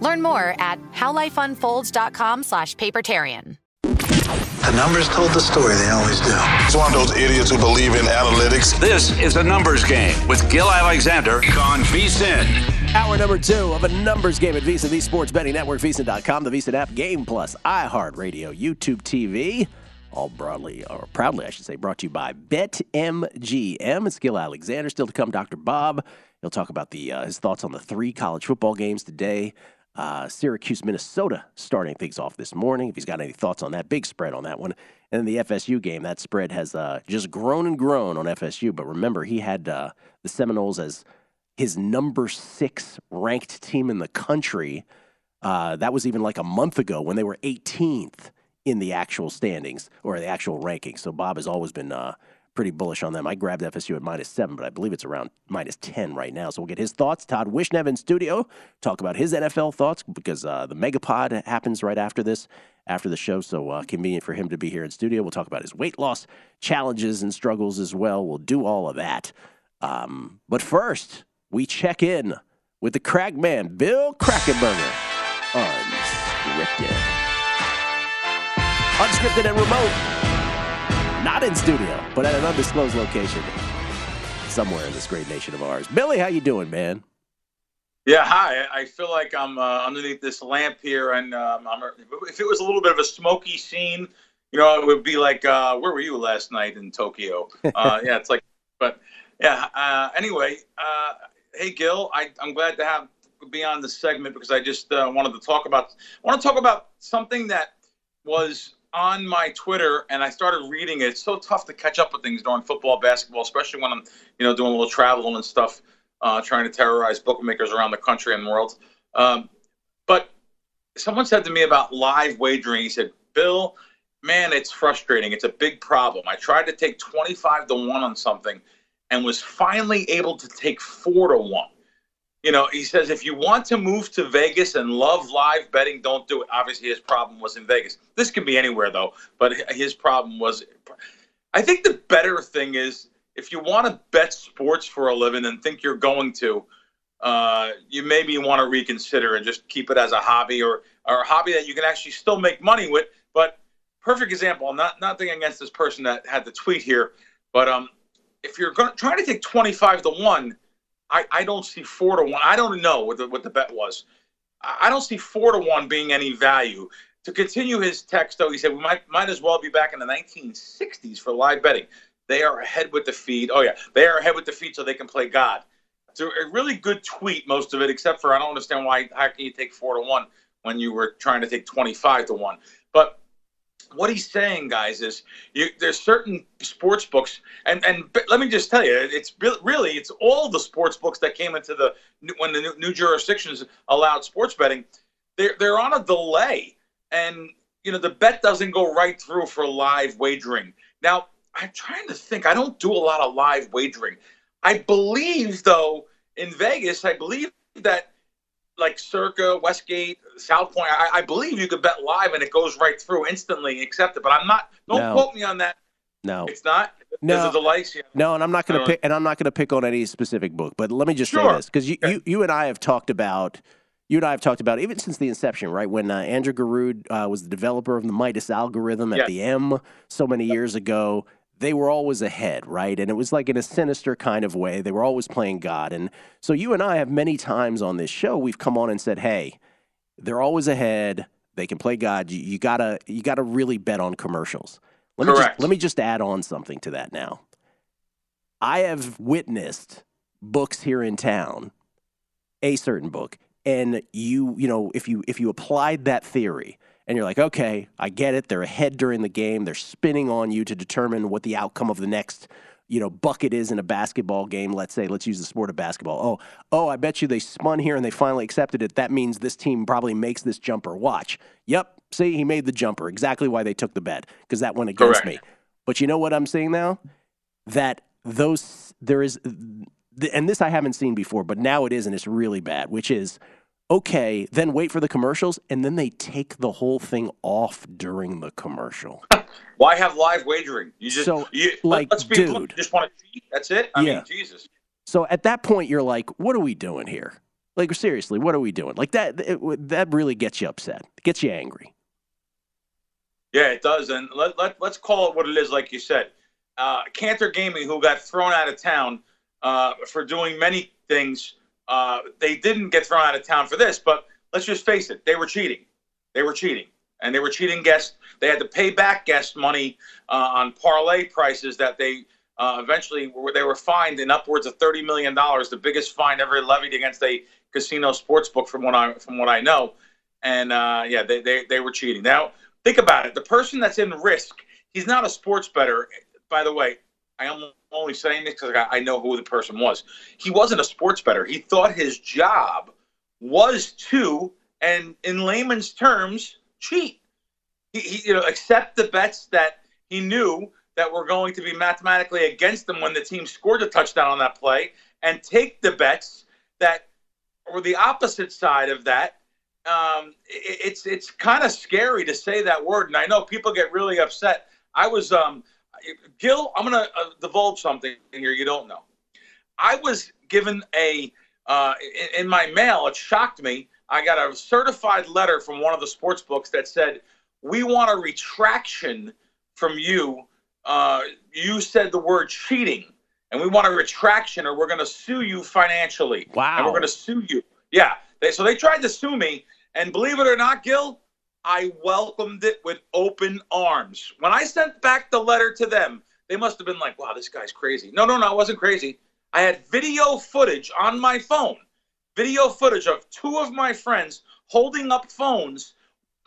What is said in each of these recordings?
Learn more at howlifeunfolds.com slash papertarian. The numbers told the story, they always do. It's one of those idiots who believe in analytics. This is a numbers game with Gill Alexander on VSIN. Hour number two of a numbers game at VSIN, the sports betting network, VSIN.com, the VSIN app, Game Plus, iHeartRadio, YouTube TV. All broadly, or proudly, I should say, brought to you by BetMGM. It's Gill Alexander. Still to come, Dr. Bob. He'll talk about the uh, his thoughts on the three college football games today. Uh, Syracuse, Minnesota starting things off this morning. If he's got any thoughts on that, big spread on that one. And then the FSU game, that spread has uh, just grown and grown on FSU. But remember, he had uh, the Seminoles as his number six ranked team in the country. Uh, that was even like a month ago when they were 18th in the actual standings or the actual rankings. So Bob has always been uh, pretty bullish on them. I grabbed FSU at minus seven, but I believe it's around minus 10 right now. So we'll get his thoughts. Todd Wishnev in studio, talk about his NFL thoughts because uh, the Megapod happens right after this, after the show. So uh, convenient for him to be here in studio. We'll talk about his weight loss challenges and struggles as well. We'll do all of that. Um, but first, we check in with the crack man, Bill Krackomberger. Unscripted. Unscripted and remote not in studio, but at an undisclosed location somewhere in this great nation of ours. Billy, how you doing, man? Yeah, hi. I feel like I'm uh, underneath this lamp here, and um, I'm, if it was a little bit of a smoky scene, you know, it would be like, uh, where were you last night in Tokyo? Uh, yeah, it's like, but yeah. Uh, anyway, uh, hey Gill, I, I'm glad to have be on this segment because I just uh, wanted to talk about. I want to talk about something that was on my Twitter and I started reading it. It's so tough to catch up with things during football, basketball, especially when I'm, you know, doing a little traveling and stuff, uh, trying to terrorize bookmakers around the country and the world. Um, but someone said to me about live wagering. He said, "Bill, man, it's frustrating. It's a big problem. I tried to take 25 to one on something, and was finally able to take four to one." You know, he says if you want to move to Vegas and love live betting, don't do it. Obviously, his problem was in Vegas. This can be anywhere though, but his problem was. I think the better thing is if you want to bet sports for a living and think you're going to, uh, you maybe want to reconsider and just keep it as a hobby or or a hobby that you can actually still make money with. But perfect example. Not nothing against this person that had the tweet here, but um, if you're going to try to take 25 to one I, I don't see four to one. I don't know what the, what the bet was. I don't see four to one being any value. To continue his text, though, he said we might might as well be back in the 1960s for live betting. They are ahead with the feed. Oh yeah, they are ahead with the feed, so they can play God. It's a really good tweet, most of it, except for I don't understand why. How can you take four to one when you were trying to take 25 to 1. But what he's saying, guys, is you, there's certain sports books, and and let me just tell you, it's really it's all the sports books that came into the when the new, new jurisdictions allowed sports betting. They're they're on a delay, and you know the bet doesn't go right through for live wagering. Now I'm trying to think. I don't do a lot of live wagering. I believe though in Vegas, I believe that like Circa, Westgate, South Point, I, I, believe you could bet live and it goes right through instantly, accept it. But I'm not. Don't no. quote me on that. No, it's not. No, the lights, yeah. no, and I'm not going to pick, and I'm not going to pick on any specific book. But let me just sure. say this because you, you, you and I have talked about. You and I have talked about even since the inception, right? When uh, Andrew Garrood uh, was the developer of the Midas algorithm at yes. the M so many years ago, they were always ahead, right? And it was like in a sinister kind of way. They were always playing God. And so you and I have many times on this show, we've come on and said, hey, they're always ahead. They can play God. You, you gotta you gotta really bet on commercials. Let Correct. me just let me just add on something to that now. I have witnessed books here in town, a certain book, and you you know if you if you applied that theory and you're like, okay, I get it. They're ahead during the game. They're spinning on you to determine what the outcome of the next, you know, bucket is in a basketball game. Let's say, let's use the sport of basketball. Oh, oh, I bet you they spun here and they finally accepted it. That means this team probably makes this jumper. Watch. Yep. See, he made the jumper. Exactly why they took the bet because that went against Correct. me. But you know what I'm saying now? That those there is, and this I haven't seen before, but now it is, and it's really bad. Which is okay, then wait for the commercials, and then they take the whole thing off during the commercial. Why have live wagering? You just so, you, like, let's be, dude, just want to cheat. That's it. I yeah. mean, Jesus. So at that point, you're like, what are we doing here? Like seriously, what are we doing? Like that. It, that really gets you upset. It gets you angry. Yeah, it does. And let, let let's call it what it is. Like you said, uh, Cantor Gaming, who got thrown out of town uh, for doing many things uh, they didn't get thrown out of town for this, but let's just face it, they were cheating. They were cheating. And they were cheating guests. They had to pay back guest money uh, on parlay prices that they uh, eventually were, they were fined in upwards of $30 million, the biggest fine ever levied against a casino sports book from what I, from what I know. And uh, yeah, they, they, they were cheating. Now, think about it. The person that's in risk, he's not a sports better. By the way, I am only saying this because I know who the person was. He wasn't a sports better. He thought his job was to, and in layman's terms, cheat. He, he, you know, accept the bets that he knew that were going to be mathematically against him when the team scored a touchdown on that play, and take the bets that were the opposite side of that. Um, it, it's it's kind of scary to say that word, and I know people get really upset. I was um, Gill, I'm going to uh, divulge something here you don't know. I was given a uh, in, in, my mail. It shocked me. I got a certified letter from one of the sports books that said, "We want a retraction from you. Uh, you said the word cheating, and we want a retraction, or we're going to sue you financially. Wow! And we're going to sue you. Yeah. They, so they tried to sue me, and believe it or not, Gill, I welcomed it with open arms. When I sent back the letter to them, they must have been like, wow, this guy's crazy. No, no, no, I wasn't crazy. I had video footage on my phone, video footage of two of my friends holding up phones,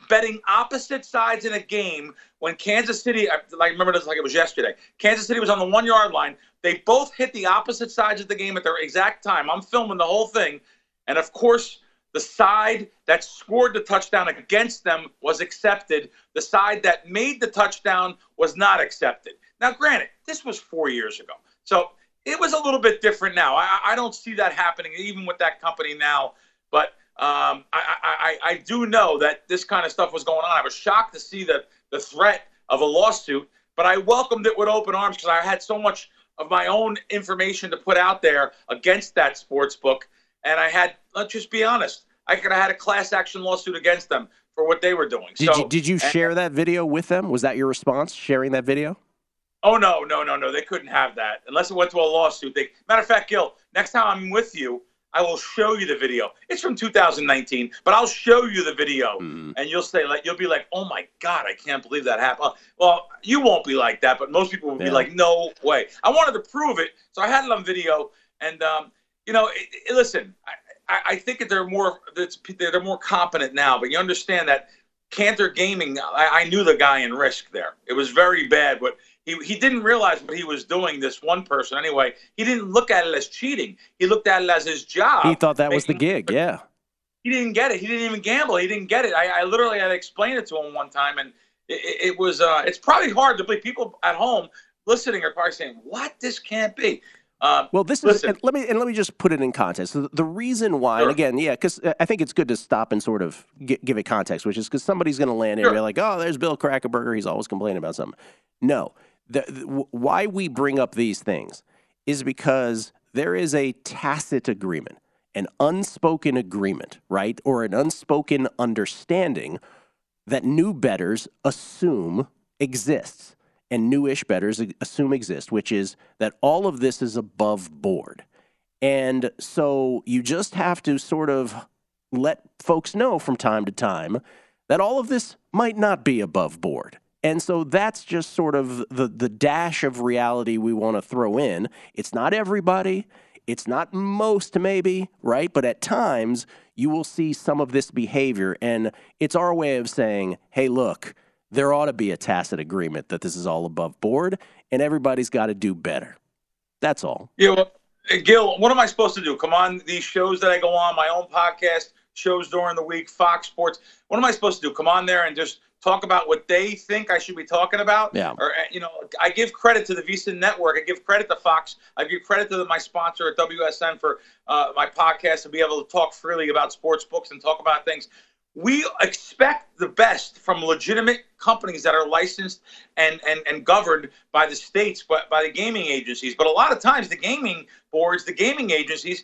betting opposite sides in a game when Kansas City, I remember this like it was yesterday. Kansas City was on the one yard line. They both hit the opposite sides of the game at their exact time. I'm filming the whole thing. And of course, the side that scored the touchdown against them was accepted. The side that made the touchdown was not accepted. Now, granted, this was four years ago. So it was a little bit different now. I, I don't see that happening even with that company now. But um, I, I, I do know that this kind of stuff was going on. I was shocked to see the, the threat of a lawsuit, but I welcomed it with open arms because I had so much of my own information to put out there against that sports book and I had let's just be honest, I could have had a class action lawsuit against them for what they were doing. Did so, you, did you share that video with them? Was that your response, sharing that video? Oh no, no, no, no! They couldn't have that unless it went to a lawsuit. They, matter of fact, Gill, next time I'm with you, I will show you the video. It's from 2019, but I'll show you the video, mm. and you'll say like you'll be like, "Oh my God, I can't believe that happened." Well, you won't be like that, but most people will yeah. be like, "No way." I wanted to prove it, so I had it on video, and um, you know, it, it, listen, I, I, I think that they're more they're more competent now. But you understand that Cantor Gaming, I, I knew the guy in risk there. It was very bad, but he, he didn't realize what he was doing. This one person, anyway, he didn't look at it as cheating. He looked at it as his job. He thought that was the gig. Yeah. He didn't get it. He didn't even gamble. He didn't get it. I, I literally had to explain it to him one time, and it, it was. Uh, it's probably hard to believe. People at home listening are probably saying, "What? This can't be." Uh, well, this listen. is let me and let me just put it in context. So the reason why, sure. and again, yeah, because I think it's good to stop and sort of g- give it context, which is because somebody's going to land in sure. and be like, "Oh, there's Bill Krackomberger. He's always complaining about something." No, the, the, why we bring up these things is because there is a tacit agreement, an unspoken agreement, right, or an unspoken understanding that new betters assume exists and newish betters assume exist, which is that all of this is above board. And so you just have to sort of let folks know from time to time that all of this might not be above board. And so that's just sort of the, the dash of reality we want to throw in. It's not everybody, it's not most, maybe, right? But at times you will see some of this behavior. And it's our way of saying, hey, look, there ought to be a tacit agreement that this is all above board and everybody's got to do better. That's all. Yeah, well, Gill, what am I supposed to do? Come on these shows that I go on, my own podcast, shows during the week, Fox Sports. What am I supposed to do? Come on there and just talk about what they think I should be talking about? Yeah. Or, uh, you know, I give credit to the VSiN Network. I give credit to Fox. I give credit to the, my sponsor at WSN for uh, my podcast to be able to talk freely about sports books and talk about things we expect the best from legitimate companies that are licensed and, and, and governed by the states, but by the gaming agencies. But a lot of times, the gaming boards, the gaming agencies,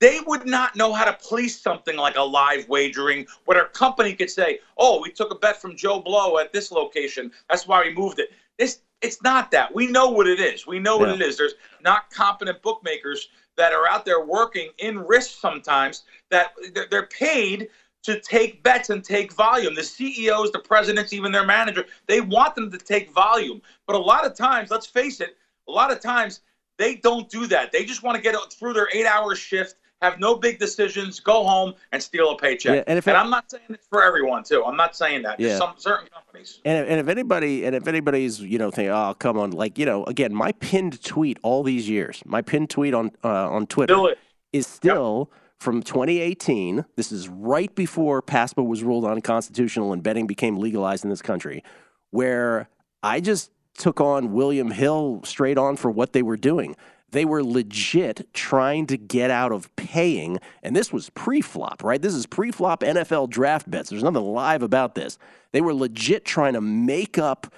they would not know how to police something like a live wagering, where a company could say, "Oh, we took a bet from Joe Blow at this location. That's why we moved it." It's it's not that. We know what it is. We know what it is. There's not competent bookmakers that are out there working in risk sometimes that they're paid to take bets and take volume. The CEOs, the presidents, even their manager, they want them to take volume. But a lot of times, let's face it, a lot of times they don't do that. They just want to get through their eight hour shift, have no big decisions, go home and steal a paycheck. Yeah, and, if and it, I'm not saying it's for everyone too. I'm not saying that. Yeah. some certain companies. And, and if anybody and if anybody's you know thinking, oh come on, like you know, again, my pinned tweet all these years, my pinned tweet on uh, on Twitter is still. Yep from 2018. This is right before PASPA was ruled unconstitutional and betting became legalized in this country, where I just took on William Hill straight on for what they were doing. They were legit trying to get out of paying, and this was pre flop, right? This is pre flop NFL draft bets. There's nothing live about this. They were legit trying to make up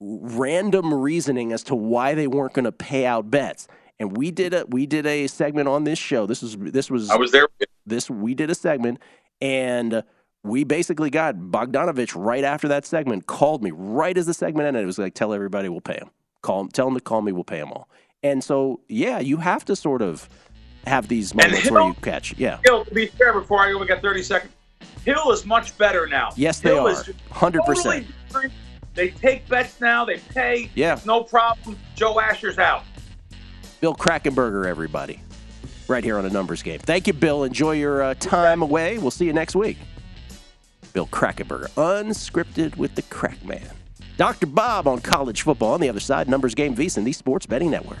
random reasoning as to why they weren't going to pay out bets and we did a we did a segment on this show. This was this was I was there. This we did a segment, and we basically got Bogdanovich right after that segment called me right as the segment ended. It was like, tell everybody we'll pay him. Call him, tell him to call me. We'll pay him all. And so yeah, you have to sort of have these moments Hill, where you catch. Yeah. Hill, to be fair, before I only got thirty seconds, Hill is much better now. Yes, they are. Hundred percent. totally. They take bets now. They pay. Yeah. No problem. Joe Asher's out. Bill Krackomberger, everybody, right here on a numbers game. Thank you, Bill. Enjoy your uh, time away. We'll see you next week. Bill Krackomberger, unscripted with the Crack Man. Dr. Bob on college football on the other side. Numbers game VSiN, the Sports Betting Network.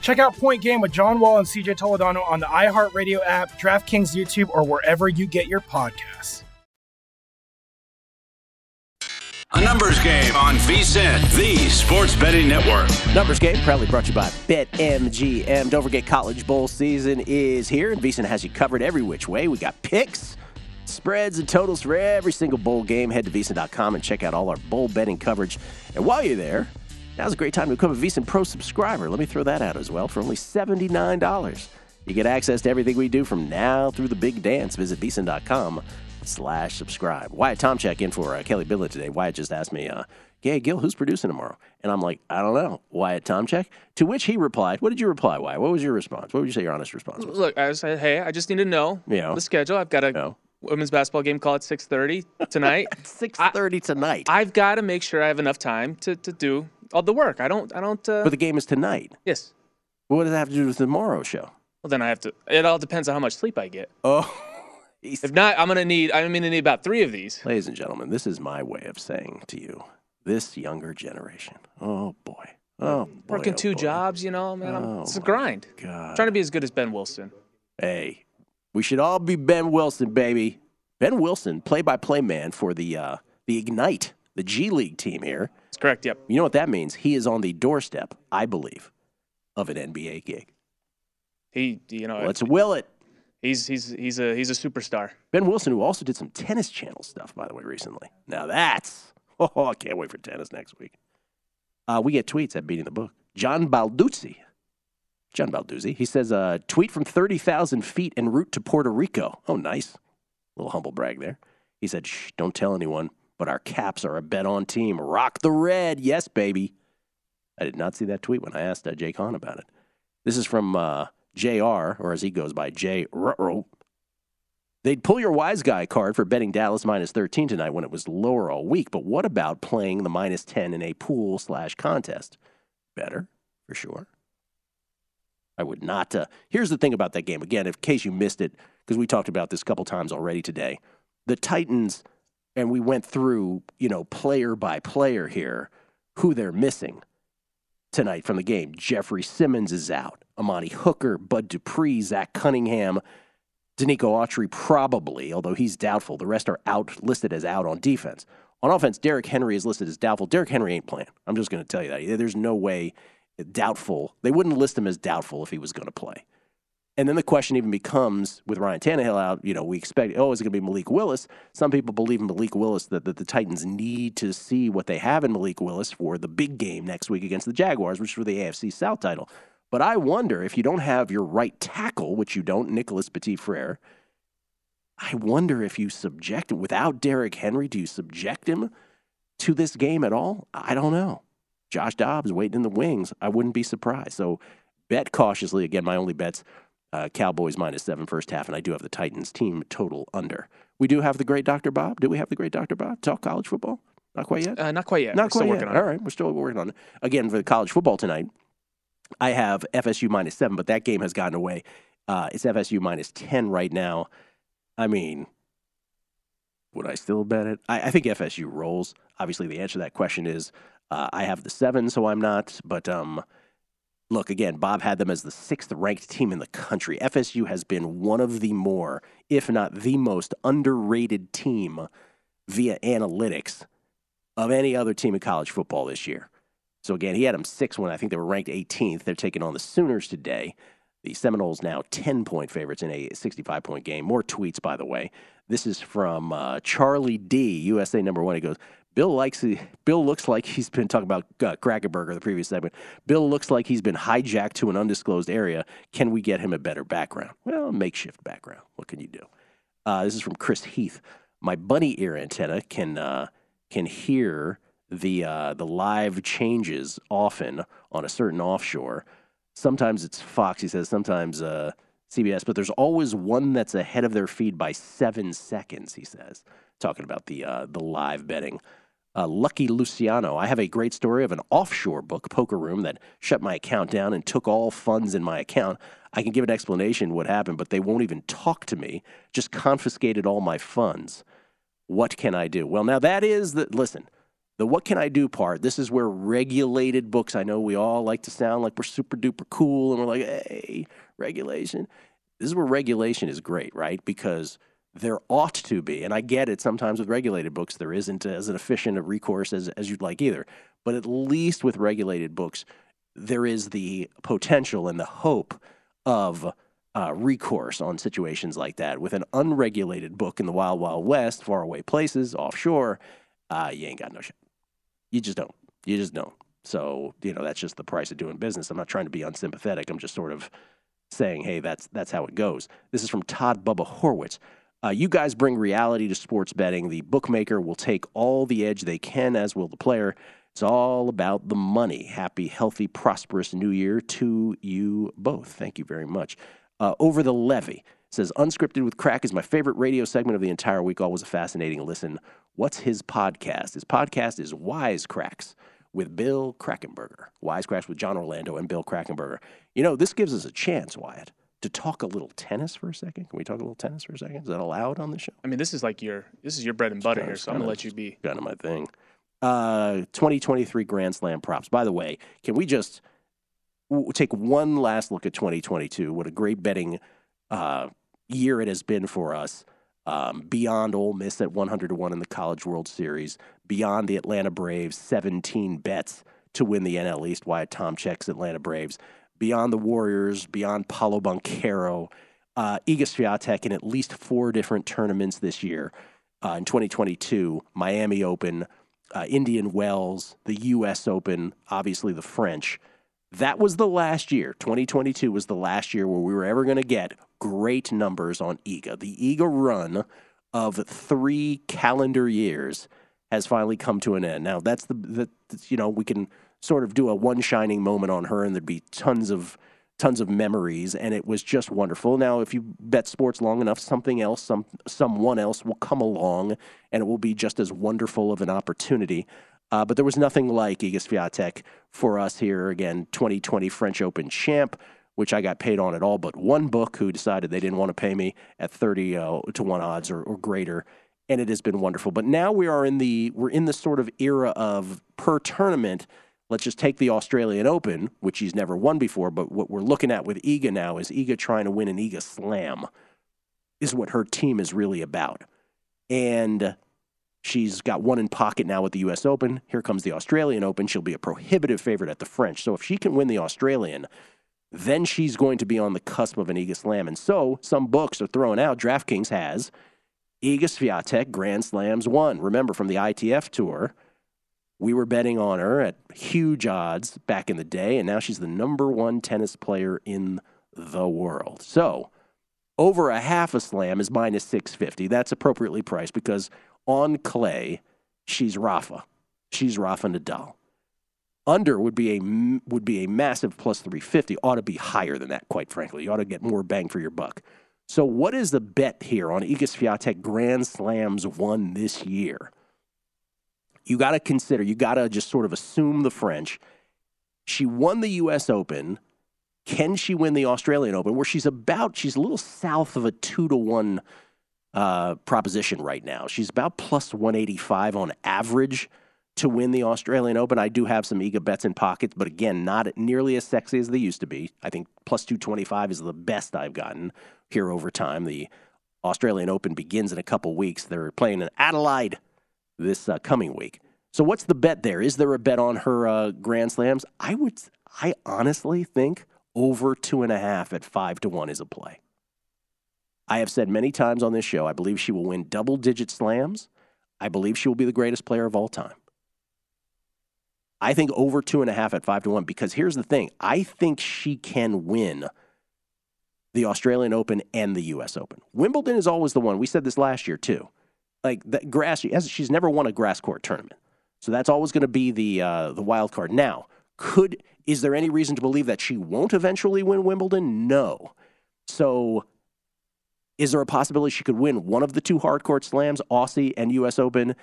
Check out Point Game with John Wall and CJ Toledano on the iHeartRadio app, DraftKings YouTube, or wherever you get your podcasts. A numbers game on VSIN, the sports betting network. Numbers game proudly brought to you by BetMGM. Don't forget, college bowl season is here, and VSiN has you covered every which way. We got picks, spreads, and totals for every single bowl game. Head to VSiN.com and check out all our bowl betting coverage. And while you're there, now's a great time to become a VSiN Pro subscriber. Let me throw that out as well for only $79. You get access to everything we do from now through the big dance. Visit VSiN.com slash subscribe. Wyatt Tomchek in for uh, Kelly Billett today. Wyatt just asked me, uh, Gay Gill, who's producing tomorrow? And I'm like, I don't know. Wyatt Tomchek? To which he replied, What did you reply, Wyatt? What was your response? What would you say your honest response was? Look, I said, hey, I just need to know the schedule. I've got to a women's basketball game called at 6.30 tonight. 6.30 tonight. I've got to make sure I have enough time to, to do all the work. I don't, I don't, uh, But the game is tonight. yes. What does that have to do with tomorrow's show? Well, then I have to, it all depends on how much sleep I get. Oh. If not, I'm going to need, I'm to need about three of these. Ladies and gentlemen, this is my way of saying to you, this younger generation. Oh, boy. Oh, boy. Working oh, two boy. jobs, you know, man, Oh, it's a grind. God. Trying to be as good as Ben Wilson. Hey, we should all be Ben Wilson, baby. Ben Wilson, play-by-play man for the uh, the Ignite, the G League team here. That's correct. Yep. You know what that means? He is on the doorstep, I believe, of an NBA gig. He, you know, Let's will it. he's, he's, he's a, he's a superstar. Ben Wilson, who also did some tennis channel stuff, by the way, recently. Now that's oh, I can't wait for tennis next week. Uh, we get tweets at beating the book. John Balduzzi, John Balduzzi, he says, uh, tweet from thirty thousand feet en route to Puerto Rico. Oh, nice, little humble brag there. He said, "Shh, don't tell anyone, but our Caps are a bet on team. Rock the red, yes, baby." I did not see that tweet when I asked uh, Jake about it. This is from uh, Jr. or as he goes by, J. They'd pull your wise guy card for betting Dallas minus 13 tonight when it was lower all week, but what about playing the minus 10 in a pool slash contest? Better, for sure. I would not. Uh, here's the thing about that game. Again, in case you missed it, because we talked about this a couple times already today. The Titans, and we went through, you know, player by player here, who they're missing tonight from the game. Jeffrey Simmons is out. Amani Hooker, Bud Dupree, Zach Cunningham, Denico Autry probably, although he's doubtful. The rest are out listed as out on defense. On offense, Derrick Henry is listed as doubtful. Derrick Henry ain't playing. I'm just going to tell you that. There's no way doubtful. They wouldn't list him as doubtful if he was going to play. And then the question even becomes with Ryan Tannehill out, you know, we expect, oh, is it going to be Malik Willis? Some people believe in Malik Willis that, that the Titans need to see what they have in Malik Willis for the big game next week against the Jaguars, which is for the AFC South title. But I wonder if you don't have your right tackle, which you don't, Nicholas Petit Frere, I wonder if you subject him without Derrick Henry, do you subject him to this game at all? I don't know. Josh Dobbs waiting in the wings. I wouldn't be surprised. So bet cautiously. Again, my only bets uh, Cowboys minus seven first half, and I do have the Titans team total under. We do have the great Dr. Bob. Do we have the great Dr. Bob? Talk college football? Not quite yet? Uh, not quite yet. Not We're quite still yet. working on it. right, we're still working on it. Again, for the college football tonight, I have FSU minus seven, but that game has gotten away. Uh, it's FSU minus 10 right now. I mean, would I still bet it? I, I think FSU rolls. Obviously, the answer to that question is uh, I have the seven, so I'm not. But um, look, again, Bob had them as the sixth ranked team in the country. FSU has been one of the more, if not the most, underrated team via analytics of any other team in college football this year. So again, he had them six when I think they were ranked 18th. They're taking on the Sooners today. The Seminoles now 10 point favorites in a 65 point game. More tweets, by the way. This is from uh, Charlie D, USA number one. He goes, Bill likes. Bill looks like he's been talking about uh, Krackomberger the previous segment. Bill looks like he's been hijacked to an undisclosed area. Can we get him a better background? Well, makeshift background. What can you do? Uh, this is from Chris Heath. My bunny ear antenna can uh, can hear the uh, the live changes often on a certain offshore. Sometimes it's Fox, he says. Sometimes uh, CBS, but there's always one that's ahead of their feed by seven seconds. He says, talking about the uh, the live betting. Uh, Lucky Luciano, I have a great story of an offshore book, Poker Room, that shut my account down and took all funds in my account. I can give an explanation what happened, but they won't even talk to me. Just confiscated all my funds. What can I do? Well, now that is the listen the what can I do part, this is where regulated books, I know we all like to sound like we're super duper cool and we're like, hey, regulation. This is where regulation is great, right? Because there ought to be, and I get it sometimes with regulated books, there isn't as an efficient a recourse as, as you'd like either. But at least with regulated books, there is the potential and the hope of uh, recourse on situations like that. With an unregulated book in the wild, wild west, faraway places, offshore, uh, you ain't got no shit. You just don't. You just don't. So, you know, that's just the price of doing business. I'm not trying to be unsympathetic. I'm just sort of saying, hey, that's that's how it goes. This is from Todd Bubba Horwitz. Uh, you guys bring reality to sports betting. The bookmaker will take all the edge they can, as will the player. It's all about the money. Happy, healthy, prosperous new year to you both. Thank you very much. Uh, Over the Levy says, Unscripted with Crack is my favorite radio segment of the entire week. Always a fascinating listen. What's his podcast? His podcast is Wisecracks with Bill Krackomberger. Wisecracks with John Orlando and Bill Krackomberger. You know, this gives us a chance, Wyatt, to talk a little tennis for a second. Can we talk a little tennis for a second? Is that allowed on the show? I mean, this is like your this is your bread and butter here, so I'm gonna let you be. Kind of my thing. Uh, 2023 Grand Slam props. By the way, can we just w- take one last look at 2022? What a great betting uh, year it has been for us um, beyond Ole Miss at 100 to 1 in the College World Series, beyond the Atlanta Braves 17 bets to win the NL East Wyatt Tomchek's Atlanta Braves, beyond the Warriors, beyond Paolo Banchero, uh, Iga Swiatek in at least four different tournaments this year. Uh, in 2022, Miami Open, uh, Indian Wells, the U.S. Open, obviously the French. That was the last year. 2022 was the last year where we were ever going to get great numbers on Iga. The Iga run of three calendar years has finally come to an end. Now, that's the, the you know, we can sort of do a one shining moment on her and there'd be tons of tons of memories and it was just wonderful. Now, if you bet sports long enough, something else, some someone else will come along and it will be just as wonderful of an opportunity. Uh, but there was nothing like Iga Swiatek for us here again, 2020 French Open champ which I got paid on at all but one book who decided they didn't want to pay me at 30 uh, to 1 odds or, or greater. And it has been wonderful. But now we are in the we're in the sort of era of per tournament let's just take the Australian Open which he's never won before but what we're looking at with Iga now is Iga trying to win an Iga slam is what her team is really about. And She's got one in pocket now with the U.S. Open. Here comes the Australian Open. She'll be a prohibitive favorite at the French. So if she can win the Australian, then she's going to be on the cusp of an Iga Slam. And so some books are throwing out. DraftKings has Iga Swiatek Grand Slams one. Remember from the ITF tour, we were betting on her at huge odds back in the day, and now she's the number one tennis player in the world. So over a half a slam is minus 650. That's appropriately priced because on clay, she's Rafa. She's Rafa Nadal. Under would be a would be a massive plus 350. Ought to be higher than that, quite frankly. You ought to get more bang for your buck. So, what is the bet here on Iga Swiatek Grand Slams won this year? You got to consider. You got to just sort of assume the French. She won the U.S. Open. Can she win the Australian Open? Where she's about, she's a little south of a two to one uh, proposition right now. She's about plus 185 on average to win the Australian Open. I do have some Iga bets in pockets, but again, not nearly as sexy as they used to be. I think plus 225 is the best I've gotten here over time. The Australian Open begins in a couple weeks. They're playing in Adelaide this uh, coming week. So what's the bet there? Is there a bet on her uh, Grand Slams? I would, I honestly think over two and a half at five to one is a play. I have said many times on this show, I believe she will win double digit slams. I believe she will be the greatest player of all time. I think over two and a half at five to one because here's the thing I think she can win the Australian Open and the U.S. Open. Wimbledon is always the one. We said this last year too. Like the grass, she's never won a grass court tournament, so that's always going to be the uh, the wild card. Now, could is there any reason to believe that she won't eventually win Wimbledon? No. So, is there a possibility she could win one of the two hard court slams, Aussie and U.S. Open,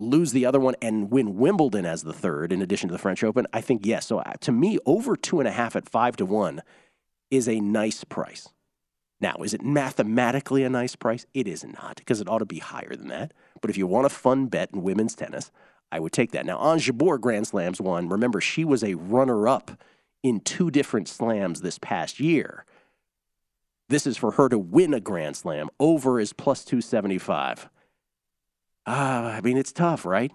lose the other one and win Wimbledon as the third, in addition to the French Open? I think yes. So uh, to me, over two and a half at five to one is a nice price. Now, is it mathematically a nice price? It is not, because it ought to be higher than that. But if you want a fun bet in women's tennis, I would take that. Now, Ons Jabeur Grand Slams won. Remember, she was a runner up in two different slams this past year. This is for her to win a Grand Slam. Over is plus 275. Uh, I mean, it's tough, right?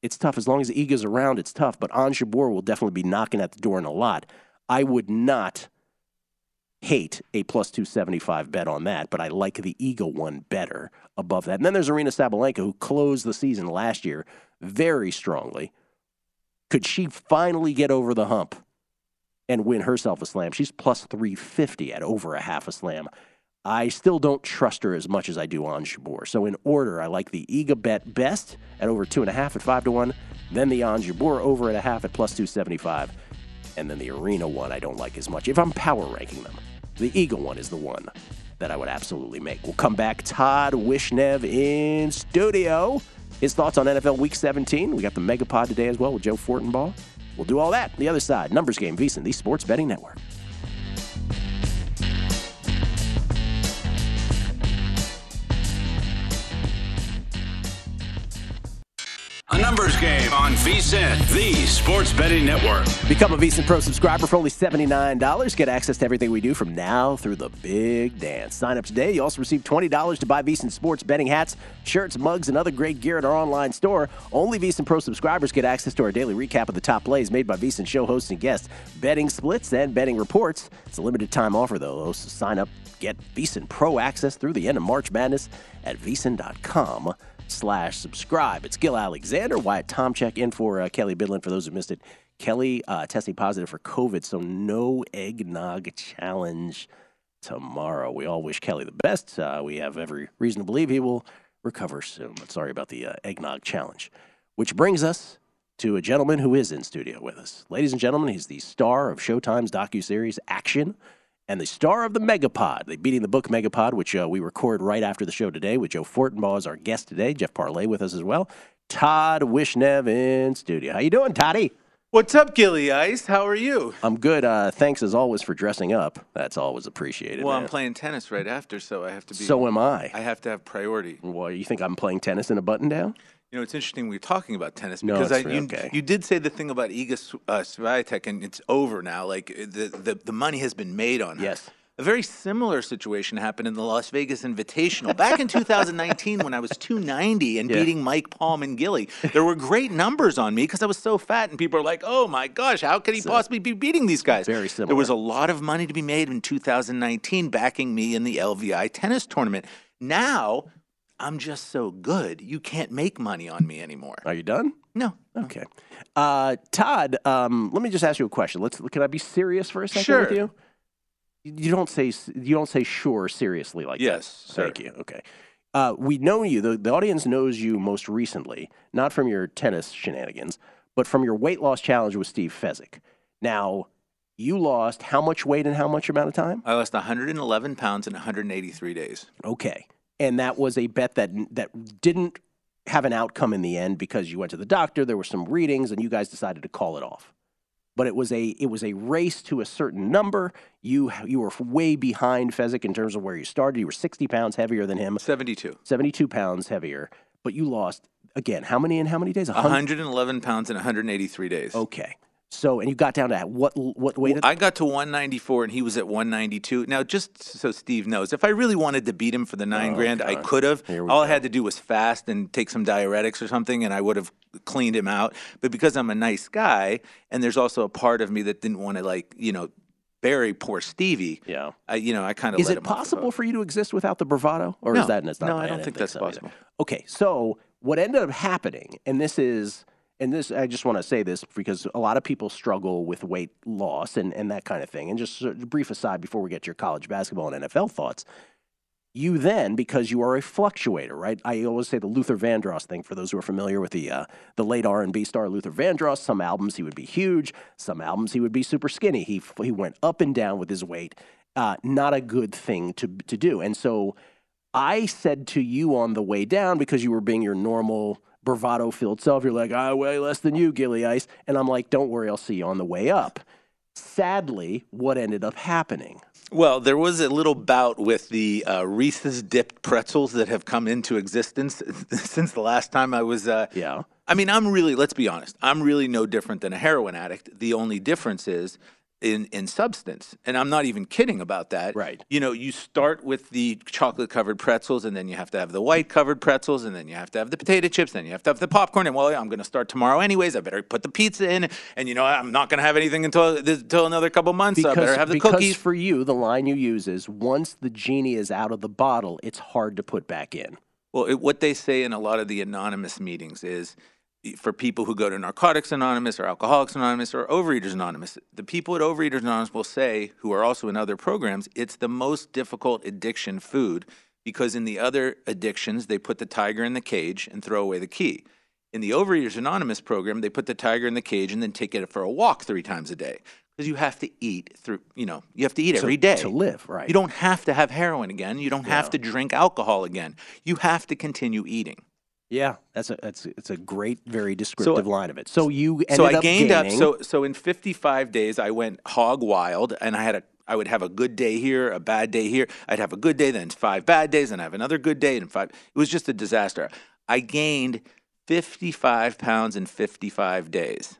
It's tough. As long as Iga's around, it's tough. But Ons Jabeur will definitely be knocking at the door in a lot. I would not hate a plus 275 bet on that, but I like the Iga one better above that. And then there's Aryna Sabalenka, who closed the season last year very strongly. Could she finally get over the hump and win herself a slam? She's plus 350 at over a half a slam. I still don't trust her as much as I do on Jabeur. So in order, I like the Iga bet best at over two and a half at five to one, then the Jabeur over at a half at plus 275, and then the Aryna one I don't like as much if I'm power ranking them. The Iga one is the one that I would absolutely make. We'll come back. Todd Wishnev in studio. His thoughts on NFL Week 17. We got the Megapod today as well with Joe Fortenbaugh. We'll do all that. The other side, Numbers Game, VSiN, the Sports Betting Network. VSiN, the sports betting network. Become a VSiN Pro subscriber for only $79. Get access to everything we do from now through the big dance. Sign up today. You also receive $20 to buy VSiN sports betting hats, shirts, mugs, and other great gear at our online store. Only VSiN Pro subscribers get access to our daily recap of the top plays made by VSiN show hosts and guests, betting splits, and betting reports. It's a limited time offer, though, so sign up. Get VSiN Pro access through the end of March Madness at VSiN.com slash subscribe. It's Gill Alexander, Wyatt Tomchek in for uh, Kelly Bidlin. For those who missed it, Kelly uh, testing positive for COVID, so no eggnog challenge tomorrow. We all wish Kelly the best. Uh, we have every reason to believe he will recover soon. But sorry about the uh, eggnog challenge. Which brings us to a gentleman who is in studio with us. Ladies and gentlemen, he's the star of Showtime's docu-series Action and the star of the Megapod, the Beating the Book Megapod, which uh, we record right after the show today with Joe Fortenbaugh as our guest today. Jeff Parlay with us as well. Todd Wishnev in studio. How you doing, Toddy? What's up, Gilly Ice? How are you? I'm good. Uh, thanks as always for dressing up. That's always appreciated. Well, man. I'm playing tennis right after, so I have to be. So am I. I have to have priority. Well, you think I'm playing tennis in a button down? You know, it's interesting we're talking about tennis No, because it's I, you, okay. you did say the thing about Iga Sw- uh, Swiatek, and it's over now. Like the, the the money has been made on her. Yes. A very similar situation happened in the Las Vegas Invitational back in 2019 when I was 290 and Yeah. beating Mike Palm and Gilly. There were great numbers on me because I was so fat, and people are like, "Oh my gosh, how could he possibly be beating these guys?" Very similar. There was a lot of money to be made in 2019 backing me in the LVI tennis tournament. Now, I'm just so good. You can't make money on me anymore. Are you done? No. Okay. Uh, Todd, um, let me just ask you a question. Let's. Can I be serious for a second Sure. with you? You don't say you don't say sure seriously like Yes, that. Thank you. Okay. Uh, we know you. The, the audience knows you most recently, not from your tennis shenanigans, but from your weight loss challenge with Steve Fezzik. Now, you lost how much weight in how much amount of time? I lost 111 pounds in 183 days. Okay. And that was a bet that that didn't have an outcome in the end because you went to the doctor, there were some readings, and you guys decided to call it off. but it was a it was a race to a certain number. You you were way behind Fezzik in terms of where you started. You were 60 pounds heavier than him. 72. 72 pounds heavier, but you lost again. How many in how many days? A hun- 111 pounds in 183 days. Okay. So and you got down to what what weight? I got to 194 and he was at 192. Now, just so Steve knows, if I really wanted to beat him for the nine Oh, grand, I could have. Here we All I had to do was fast and take some diuretics or something, and I would have cleaned him out. But because I'm a nice guy, and there's also a part of me that didn't want to like you know bury poor Stevie. Yeah. I, you know, I kind of Is let it him possible for you to exist without the bravado, or No. is that it's not? No, I I don't didn't think that's so either. possible. Okay, so what ended up happening, and this is, and this, I just want to say this because a lot of people struggle with weight loss and, and that kind of thing. And just a brief aside before we get to your college basketball and NFL thoughts. You then, because you are a fluctuator, right? I always say the Luther Vandross thing. For those who are familiar with the uh, the late R and B star Luther Vandross, some albums he would be huge, some albums he would be super skinny. He he went up and down with his weight. Uh, not a good thing to to do. And so I said to you on the way down because you were being your normal bravado filled self. You're like, I weigh less than you, Gilly Ice, and I'm like, don't worry, I'll see you on the way up. Sadly, what ended up happening? Well, there was a little bout with the uh, Reese's dipped pretzels that have come into existence since the last time I was. Uh, yeah. I mean, I'm really, let's be honest, I'm really no different than a heroin addict. The only difference is in, in substance. And I'm not even kidding about that. Right. You know, you start with the chocolate covered pretzels, and then you have to have the white covered pretzels, and then you have to have the potato chips, and then you have to have the popcorn. And well, I'm going to start tomorrow anyways. I better put the pizza in. And, you know, I'm not going to have anything until, until another couple months. so I better have the because cookies. for you, the line you use is once the genie is out of the bottle, it's hard to put back in. Well, it, what they say in a lot of the anonymous meetings is for people who go to Narcotics Anonymous or Alcoholics Anonymous or Overeaters Anonymous, the people at Overeaters Anonymous will say, who are also in other programs, it's the most difficult addiction food because in the other addictions, they put the tiger in the cage and throw away the key. In the Overeaters Anonymous program, they put the tiger in the cage and then take it for a walk three times a day because you have to eat through, you know, you have to eat To- every day to live, right. You don't have to have heroin again. You don't have to drink alcohol again. You have to continue eating. Yeah, that's a that's it's a great, very descriptive line of it. So you ended so I up gained gaining, up. So so in 55 days, I went hog wild, and I had a. I would have a good day here, a bad day here. I'd have a good day, then five bad days, and I have another good day, and five. It was just a disaster. I gained 55 pounds in 55 days,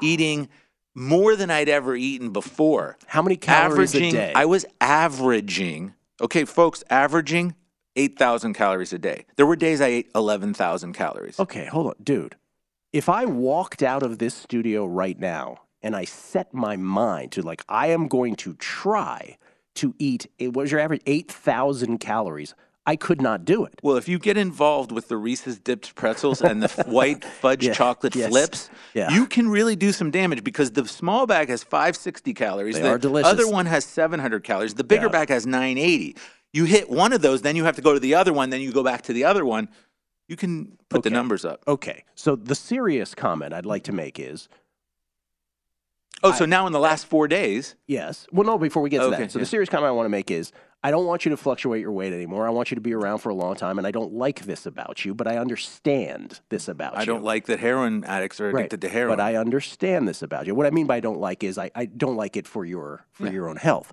eating more than I'd ever eaten before. How many calories a day? I was averaging. Okay, folks, averaging 8,000 calories a day. There were days I ate 11,000 calories. Okay, hold on, dude. If I walked out of this studio right now and I set my mind to like I am going to try to eat what was your average 8,000 calories, I could not do it. Well, if you get involved with the Reese's dipped pretzels and the white fudge Yeah, chocolate yes, flips, yeah. you can really do some damage because the small bag has 560 calories. They the are delicious. other one has 700 calories. The bigger Yeah. bag has 980. You hit one of those, then you have to go to the other one, then you go back to the other one. You can put the numbers up. Okay. So the serious comment I'd like to make is Oh, so now in the last four days, Yes. Well, no, before we get to Okay, that. So yeah. the serious comment I want to make is I don't want you to fluctuate your weight anymore. I want you to be around for a long time. And I don't like this about you, but I understand this about you. I don't like that heroin addicts are addicted to heroin. But I understand this about you. What I mean by I don't like is I, I don't like it for your for Yeah. your own health.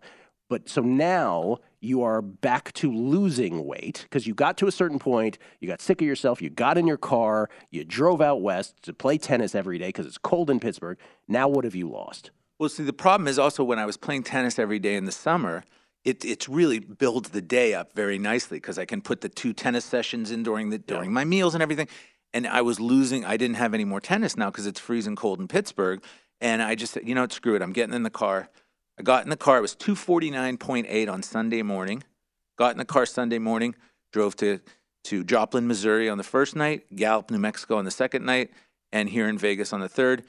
But so now you are back to losing weight because you got to a certain point, you got sick of yourself, you got in your car, you drove out west to play tennis every day because it's cold in Pittsburgh. Now what have you lost? Well, see, the problem is also when I was playing tennis every day in the summer, it it's really builds the day up very nicely because I can put the two tennis sessions in during the during my meals and everything. And I was losing. I didn't have any more tennis now because it's freezing cold in Pittsburgh. And I just said, you know, what, screw it. I'm getting in the car. I got in the car. It was two forty nine point eight on Sunday morning. Got in the car Sunday morning. Drove to to Joplin, Missouri on the first night. Gallup, New Mexico on the second night, and here in Vegas on the third.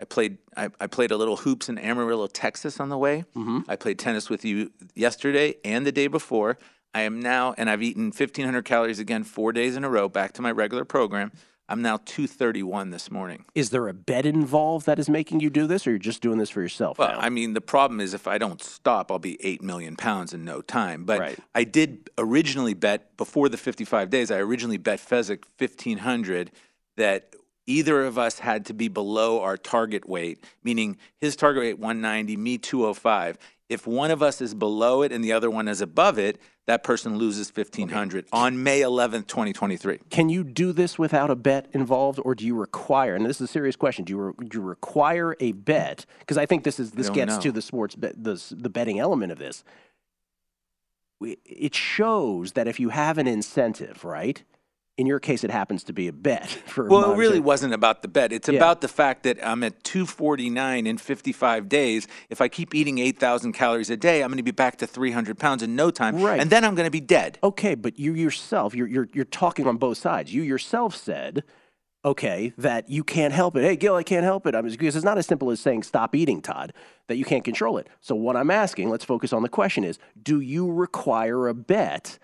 I played I, I played a little hoops in Amarillo, Texas on the way. Mm-hmm. I played tennis with you yesterday and the day before. I am now, and I've eaten 1,500 calories again four days in a row, back to my regular program. I'm now 231 this morning. Is there a bet involved that is making you do this, or you're just doing this for yourself? Well, now? I mean, the problem is if I don't stop, I'll be 8 million pounds in no time. But Right. I did originally bet, before the 55 days, I originally bet Fezzik 1,500 that either of us had to be below our target weight, meaning his target weight 190, me 205. If one of us is below it and the other one is above it, that person loses 1500 on May 11th, 2023. Can you do this without a bet involved, or do you require? And this is a serious question. Do you, re, do you require a bet? Because I think this is this gets know. to the sports bet, the the betting element of this. It shows that if you have an incentive, right? In your case, it happens to be a bet for. Well, it really wasn't about the bet. It's Yeah. about the fact that I'm at 249 in 55 days. If I keep eating 8,000 calories a day, I'm going to be back to 300 pounds in no time. Right. And then I'm going to be dead. Okay, but you yourself, you're, you're, you're talking on both sides. You yourself said, okay, that you can't help it. Hey, Gill, I can't help it. I mean, because it's not as simple as saying stop eating, Todd, that you can't control it. So, what I'm asking, let's focus on the question is do you require a bet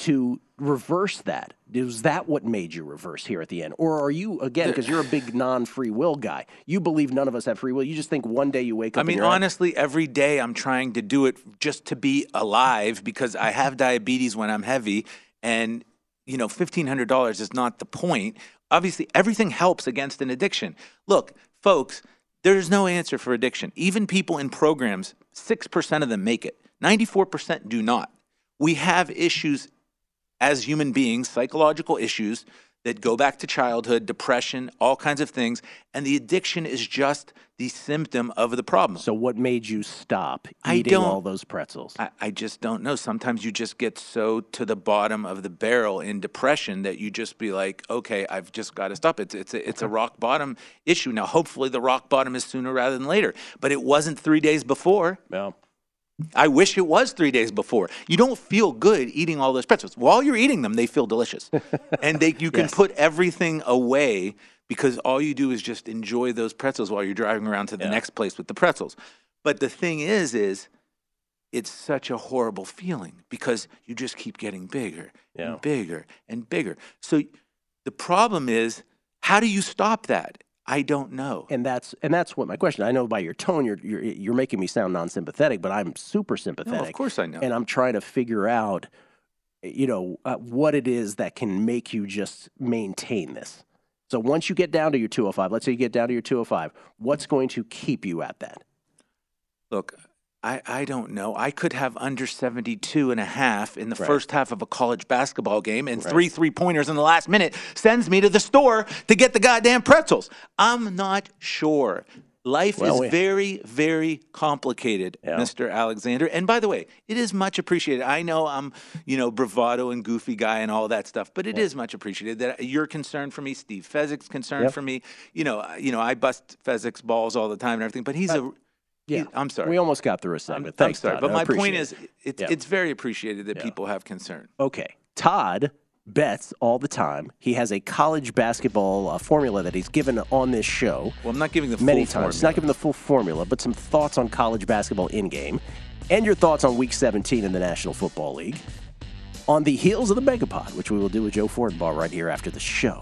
to reverse that? Is that what made you reverse here at the end? Or are you, again, because you're a big non free will guy, you believe none of us have free will? You just think one day you wake up I and mean, out- honestly, every day I'm trying to do it just to be alive because I have diabetes when I'm heavy. And, you know, $1,500 is not the point. Obviously, everything helps against an addiction. Look, folks, there's no answer for addiction. Even people in programs, 6% of them make it, 94% do not. We have issues as human beings, psychological issues that go back to childhood, depression, all kinds of things. And the addiction is just the symptom of the problem. So, what made you stop eating all those pretzels? I, I just don't know. Sometimes you just get so to the bottom of the barrel in depression that you just be like, okay, I've just got to stop. It's it's a, it's a rock bottom issue. Now, hopefully, the rock bottom is sooner rather than later. But it wasn't three days before. No. I wish it was three days before. You don't feel good eating all those pretzels. While you're eating them, they feel delicious, and they you can Yes. put everything away because all you do is just enjoy those pretzels while you're driving around to the next place with the pretzels. But the thing is, is it's such a horrible feeling because you just keep getting bigger Yeah. and bigger and bigger. So the problem is, how do you stop that? I don't know. And that's and that's what my question. I know by your tone, you're you're, you're making me sound non-sympathetic, but I'm super sympathetic. Of course I know. And I'm trying to figure out, you know, uh, what it is that can make you just maintain this. So once you get down to your 205, let's say you get down to your 205, what's going to keep you at that? Look, I, I don't know. I could have under 72 and a half in the Right. first half of a college basketball game, and Right. three three pointers in the last minute sends me to the store to get the goddamn pretzels. I'm not sure. Life Well, is we- very, very complicated, Yeah. Mr. Alexander. And by the way, it is much appreciated. I know I'm, you know, bravado and goofy guy and all that stuff, but it is much appreciated that you're concerned for me. Steve Fezzik's concerned Yep. for me. You know, I- you know, I bust Fezzik's balls all the time and everything, but he's a. Yeah, I'm sorry. We almost got through a I'm, segment. I'm Thanks, sorry, Todd. but I my point is, it. it's Yeah. it's very appreciated that people have concern. Okay. Todd bets all the time. He has a college basketball uh, formula that he's given on this show. Well, I'm not giving the many full times. He's formula. not giving the full formula, but some thoughts on college basketball in game, and your thoughts on Week 17 in the National Football League. On the heels of the Megapod, which we will do with Joe Fortenbaugh right here after the show.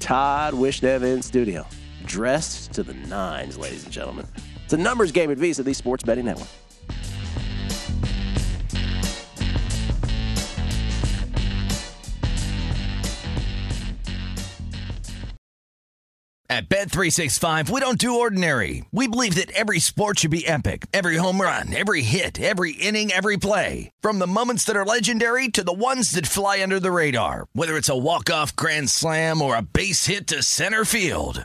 Todd Wishnev in studio, dressed to the nines, ladies and gentlemen. It's a numbers game at VSiN, the Sports Betting Network. At Bet365, we don't do ordinary. We believe that every sport should be epic. Every home run, every hit, every inning, every play. From the moments that are legendary to the ones that fly under the radar. Whether it's a walk-off grand slam or a base hit to center field.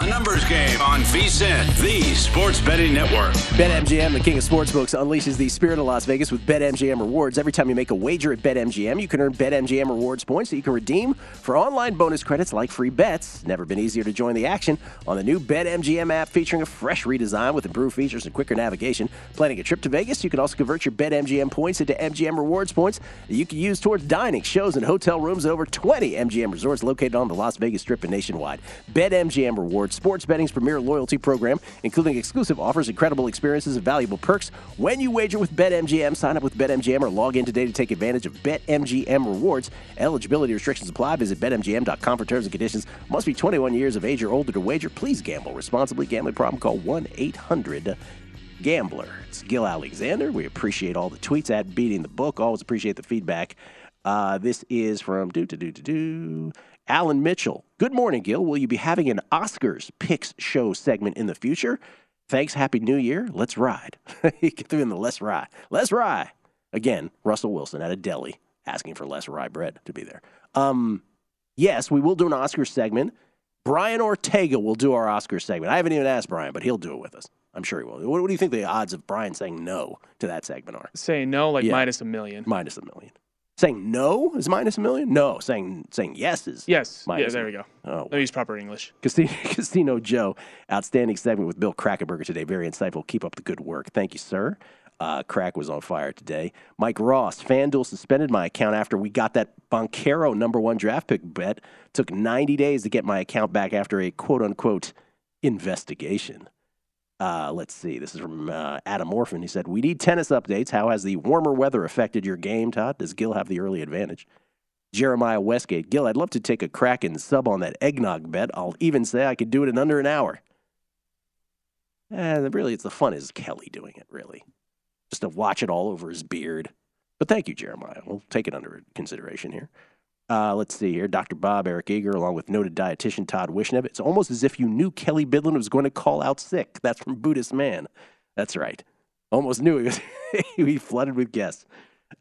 A numbers game on VSIN, the Sports Betting Network. BetMGM, the king of sportsbooks, unleashes the spirit of Las Vegas with BetMGM rewards. Every time you make a wager at BetMGM, you can earn BetMGM rewards points that you can redeem for online bonus credits like free bets. Never been easier to join the action on the new BetMGM app featuring a fresh redesign with improved features and quicker navigation. Planning a trip to Vegas, you can also convert your BetMGM points into MGM rewards points that you can use towards dining, shows, and hotel rooms at over 20 MGM resorts located on the Las Vegas Strip and nationwide. BetMGM rewards sports betting's premier loyalty program, including exclusive offers, incredible experiences, and valuable perks. When you wager with BetMGM, sign up with BetMGM or log in today to take advantage of BetMGM rewards. Eligibility restrictions apply. Visit BetMGM.com for terms and conditions. Must be 21 years of age or older to wager. Please gamble responsibly. Gambling problem? Call 1 800 Gambler. It's Gill Alexander. We appreciate all the tweets at Beating the Book. Always appreciate the feedback. Uh, this is from do do do do do. Alan Mitchell. Good morning, Gill. Will you be having an Oscars picks show segment in the future? Thanks. Happy New Year. Let's ride. he threw in the let's ride. Let's ride. Again, Russell Wilson at a deli asking for less rye bread to be there. Um, yes, we will do an Oscars segment. Brian Ortega will do our Oscars segment. I haven't even asked Brian, but he'll do it with us. I'm sure he will. What, what do you think the odds of Brian saying no to that segment are? Saying no, like Yeah. minus a million. Minus a million. Saying no is minus a million? No. Saying saying yes is Yes. minus yeah, there we go. Oh, use proper English. Casino, Casino Joe, outstanding segment with Bill Krackomberger today. Very insightful. Keep up the good work. Thank you, sir. Uh, Crack was on fire today. Mike Ross, FanDuel suspended my account after we got that Banchero number one draft pick bet. Took 90 days to get my account back after a quote unquote investigation. Uh, let's see. This is from uh, Adam Orphan. He said, We need tennis updates. How has the warmer weather affected your game, Todd? Does Gill have the early advantage? Jeremiah Westgate. Gill, I'd love to take a crack and sub on that eggnog bet. I'll even say I could do it in under an hour. And really, it's the fun is Kelly doing it, really. Just to watch it all over his beard. But thank you, Jeremiah. We'll take it under consideration here. Uh, let's see here. Dr. Bob Eric Eager, along with noted dietitian Todd Wishnev. It's almost as if you knew Kelly Bidlin was going to call out sick. That's from Buddhist Man. That's right. Almost knew he was he flooded with guests.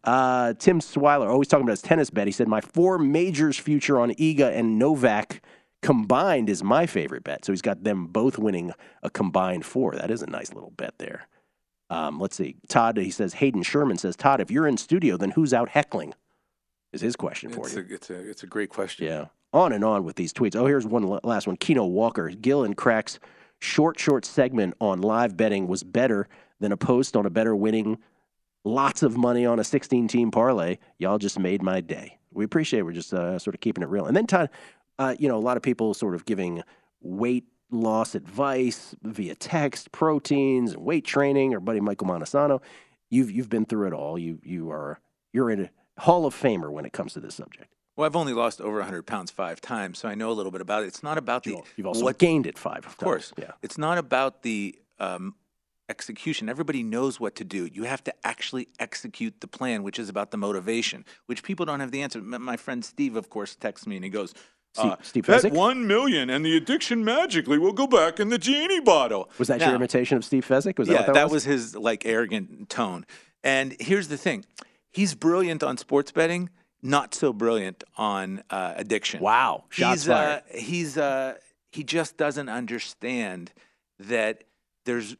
Uh, Tim Swiler, always talking about his tennis bet. He said, My four majors future on Iga and Novak combined is my favorite bet. So he's got them both winning a combined four. That is a nice little bet there. Um, let's see. Todd, he says, Hayden Sherman says, Todd, if you're in studio, then who's out heckling? Is his question for It's you. a, it's a it's a great question. Yeah. On and on with these tweets. Oh, here's one last one. Keno Walker. Gill and Crack's short, short segment on live betting was better than a post on a better winning lots of money on a 16 team parlay. Y'all just made my day. We appreciate it. We're just uh, sort of keeping it real. And then, Todd, uh, you know, a lot of people sort of giving weight loss advice via text, proteins, and weight training. Our buddy Michael Montesano, you've you've been through it all. You you are you're in a Hall of Famer when it comes to this subject. Well, I've only lost over 100 pounds five times, so I know a little bit about it. It's not about the You've also what gained it five. Of course. Yeah. It's not about the um, execution. Everybody knows what to do. You have to actually execute the plan, which is about the motivation, which people don't have the answer. My friend Steve, of course, texts me and he goes, Steve- uh, Steve Fezzik? one million, and the addiction magically will go back in the genie bottle. Was that Now- your imitation of Steve Fezzik? Was that yeah, that, that was? was his like arrogant tone. And here's the thing he's brilliant on sports betting, not so brilliant on uh, addiction. Wow. Shots he's, fired. Uh, he's, uh, he just doesn't understand that there's,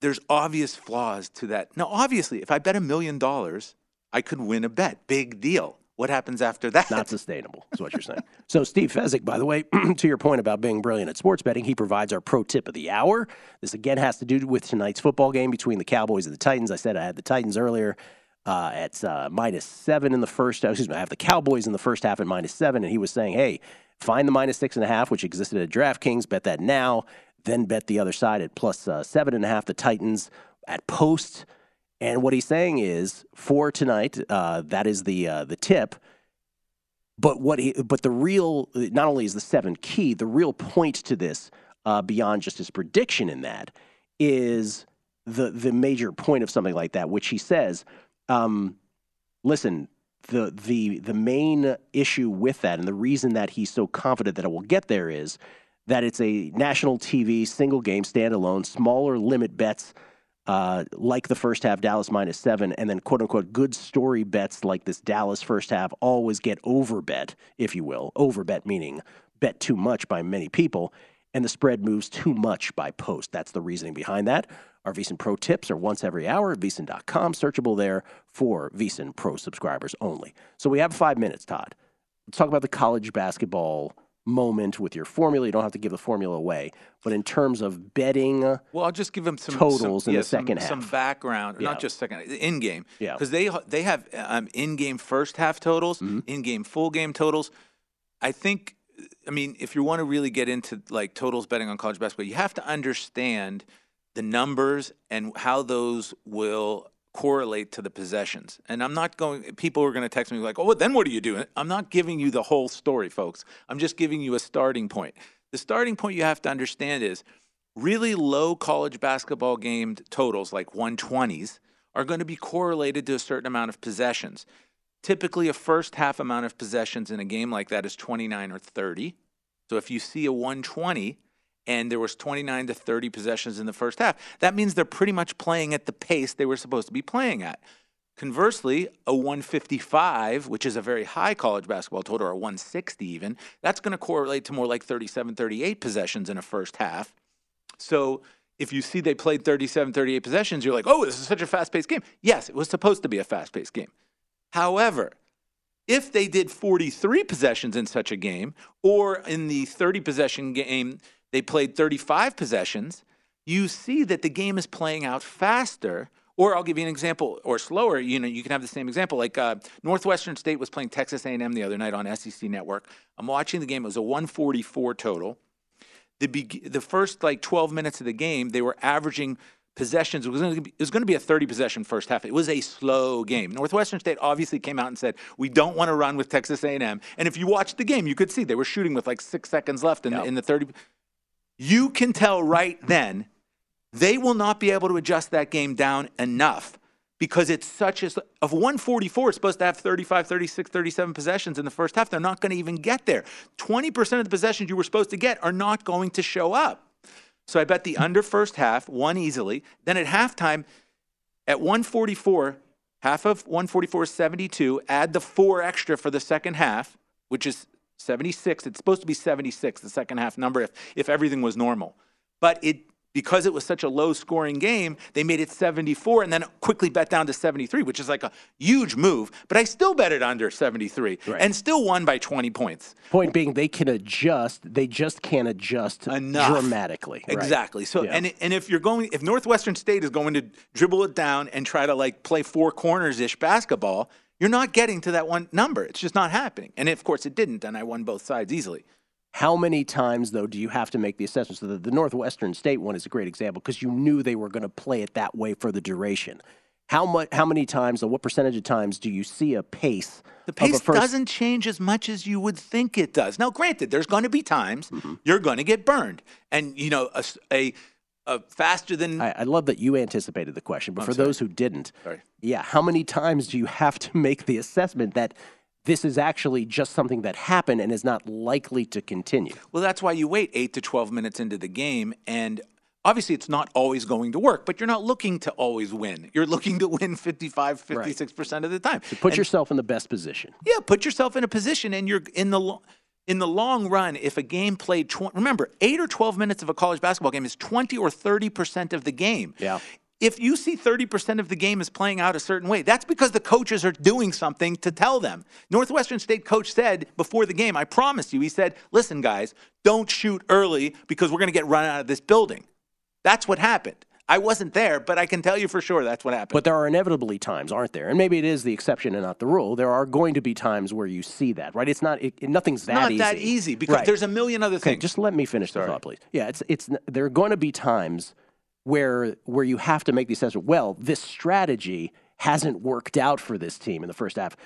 there's obvious flaws to that. Now, obviously, if I bet a million dollars, I could win a bet. Big deal. What happens after that? Not sustainable, is what you're saying. so, Steve Fezzik, by the way, to your point about being brilliant at sports betting, he provides our pro tip of the hour. This again has to do with tonight's football game between the Cowboys and the Titans. I said I had the Titans earlier uh, at uh, minus seven in the first. Excuse me, I have the Cowboys in the first half at minus seven, and he was saying, "Hey, find the minus six and a half, which existed at DraftKings. Bet that now, then bet the other side at plus uh, seven and a half. The Titans at post." And what he's saying is for tonight, uh, that is the uh, the tip. But what he, but the real, not only is the seven key, the real point to this, uh, beyond just his prediction in that, is the the major point of something like that, which he says, um, listen, the the the main issue with that, and the reason that he's so confident that it will get there is that it's a national TV single game standalone, smaller limit bets uh, like the first half, Dallas minus seven, and then quote unquote good story bets like this Dallas first half always get overbet, if you will. Overbet meaning bet too much by many people, and the spread moves too much by post. That's the reasoning behind that. Our VSiN Pro tips are once every hour at VSiN.com, searchable there for VSiN Pro subscribers only. So we have five minutes, Todd. Let's talk about the college basketball moment with your formula. You don't have to give the formula away, but in terms of betting, Well, I'll just give them some totals some, in yeah, the second some, half. Some background, Yeah. not just second, in game. Yeah. Because they they have um, in game first half totals, Mm-hmm. in game full game totals. I think, I mean, if you want to really get into like totals betting on college basketball, you have to understand the numbers and how those will correlate to the possessions. And I'm not going, people are going to text me like, oh, well, then what are you doing? I'm not giving you the whole story, folks. I'm just giving you a starting point. The starting point you have to understand is really low college basketball game totals, like 120s, are going to be correlated to a certain amount of possessions. Typically, a first half amount of possessions in a game like that is 29 or 30. So if you see a 120 and there was 29 to 30 possessions in the first half, that means they're pretty much playing at the pace they were supposed to be playing at. Conversely, a 155, which is a very high college basketball total, or a 160 even, that's going to correlate to more like 37, 38 possessions in a first half. So if you see they played 37, 38 possessions, you're like, oh, this is such a fast paced game. Yes, it was supposed to be a fast paced game. However, if they did 43 possessions in such a game, or in the 30 possession game, they played 35 possessions, you see that the game is playing out faster. Or I'll give you an example, or slower. You know, you can have the same example. Like uh, Northwestern State was playing Texas A&M the other night on SEC Network. I'm watching the game. It was a 144 total. The be- the first like 12 minutes of the game, they were averaging possessions. It was going to be, it was going to be a 30 possession first half. It was a slow game. Northwestern State obviously came out and said, "We don't want to run with Texas A&M." And if you watched the game, you could see they were shooting with like six seconds left in, in the 30. You can tell right then they will not be able to adjust that game down enough because it's such a of 144 it's supposed to have 35 36 37 possessions in the first half they're not going to even get there 20% of the possessions you were supposed to get are not going to show up so i bet the under first half won easily. Then at halftime at 144 half of 144 is 72 add the four extra for the second half which is 76 it's supposed to be 76 the second half number if if everything was normal. But it because it was such a low scoring game, they made it 74 and then quickly bet down to 73, which is like a huge move. But I still bet it under 73 and still won by 20 points. Point being, they can adjust. They just can't adjust Enough. dramatically. right? Exactly. So Yeah. and and if you're going if Northwestern State is going to dribble it down and try to like play four corners ish basketball, you're not getting to that one number. It's just not happening. And of course it didn't, and I won both sides easily. How many times, though, do you have to make the assessment? So the, the Northwestern State one is a great example because you knew they were going to play it that way for the duration. How much? How many times, or what percentage of times, do you see a pace? The pace first, doesn't change as much as you would think it does. Now, granted, there's going to be times Mm-hmm. you're going to get burned, and you know a, a- a faster than I, I love that you anticipated the question, but I'm for sorry. those who didn't, Sorry. yeah, how many times do you have to make the assessment that this is actually just something that happened and is not likely to continue? Well, that's why you wait eight to 12 minutes into the game. And Obviously, it's not always going to work, but you're not looking to always win. You're looking to win 55, 56% of the time. So put And- yourself in the best position. yeah, put yourself in a position, and you're in the lo- in the long run. If a game played, tw- remember, eight or twelve minutes of a college basketball game is twenty or thirty percent of the game. Yeah. If you see 30% of the game is playing out a certain way, that's because the coaches are doing something to tell them. Northwestern State coach said before the game, I promise you, he said, listen, guys, don't shoot early because we're going to get run out of this building. That's what happened. I wasn't there, but I can tell you for sure that's what happened. But there are inevitably times, aren't there? And maybe it is the exception and not the rule. There are going to be times where you see that, right? It's not. It, nothing's that not easy. that easy because Right. there's a million other Okay, things. just let me finish the thought, please. Yeah, it's it's. There are going to be times where where you have to make the assessment. Well, this strategy hasn't worked out for this team in the first half.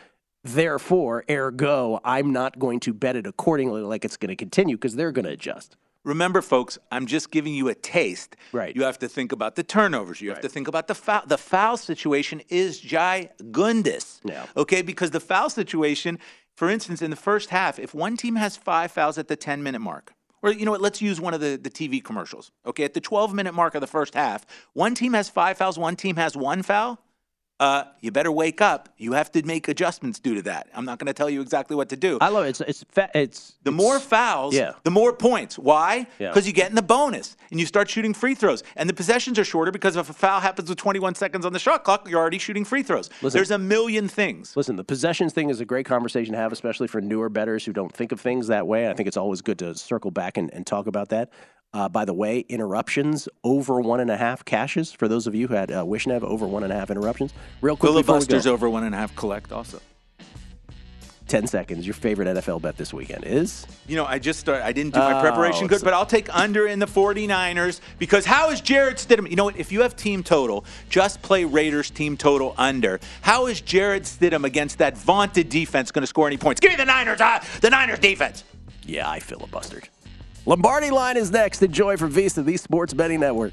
Therefore, ergo, I'm not going to bet it accordingly, like it's going to continue because they're going to adjust. Remember, folks, I'm just giving you a taste. Right. You have to think about the turnovers. You have to think about the foul. The foul situation is gigundous. Yeah. Okay, because the foul situation, for instance, in the first half, if one team has five fouls at the 10 minute mark, or you know what, let's use one of the, the TV commercials. Okay, at the 12 minute mark of the first half, one team has five fouls, one team has one foul. Uh, you better wake up. You have to make adjustments due to that. I'm not going to tell you exactly what to do. I love it. It's it's fa- it's The more fouls, yeah. the more points. Why? Yeah. Because you get in the bonus and you start shooting free throws. And the possessions are shorter because if a foul happens with 21 seconds on the shot clock, you're already shooting free throws. Listen. There's a million things. Listen, the possessions thing is a great conversation to have, especially for newer bettors who don't think of things that way. I think it's always good to circle back and, and talk about that. Uh, by the way, interruptions over one and a half cashes for those of you who had uh, Wishnev over one and a half interruptions. Real quick, before we go, Filibusters over one and a half collect also. ten seconds. Your favorite NFL bet this weekend is You know, I just started, I didn't do my Oh, preparation good, so- but I'll take under in the 49ers because how is Jarrett Stidham? You know what? If you have team total, just play Raiders team total under. How is Jarrett Stidham against that vaunted defense going to score any points? Give me the Niners, uh, the Niners defense. yeah, I filibustered. Lombardi line is next. Enjoy from VSiN, the Sports Betting Network.